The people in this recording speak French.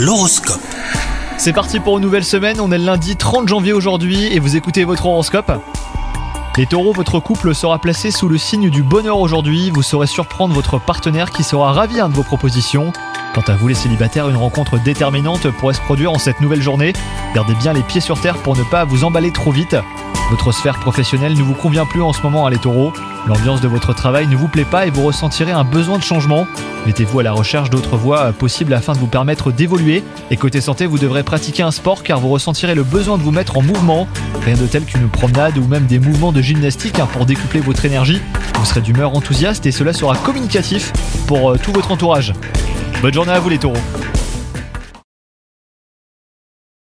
L'horoscope. C'est parti pour une nouvelle semaine, on est le lundi 30 janvier aujourd'hui et vous écoutez votre horoscope. Les taureaux, votre couple sera placé sous le signe du bonheur aujourd'hui, vous saurez surprendre votre partenaire qui sera ravi de vos propositions. Quant à vous les célibataires, une rencontre déterminante pourrait se produire en cette nouvelle journée. Gardez bien les pieds sur terre pour ne pas vous emballer trop vite. Votre sphère professionnelle ne vous convient plus en ce moment, à les taureaux. L'ambiance de votre travail ne vous plaît pas et vous ressentirez un besoin de changement. Mettez-vous à la recherche d'autres voies possibles afin de vous permettre d'évoluer. Et côté santé, vous devrez pratiquer un sport car vous ressentirez le besoin de vous mettre en mouvement. Rien de tel qu'une promenade ou même des mouvements de gymnastique hein, pour décupler votre énergie. Vous serez d'humeur enthousiaste et cela sera communicatif pour euh, tout votre entourage. Bonne journée à vous les taureaux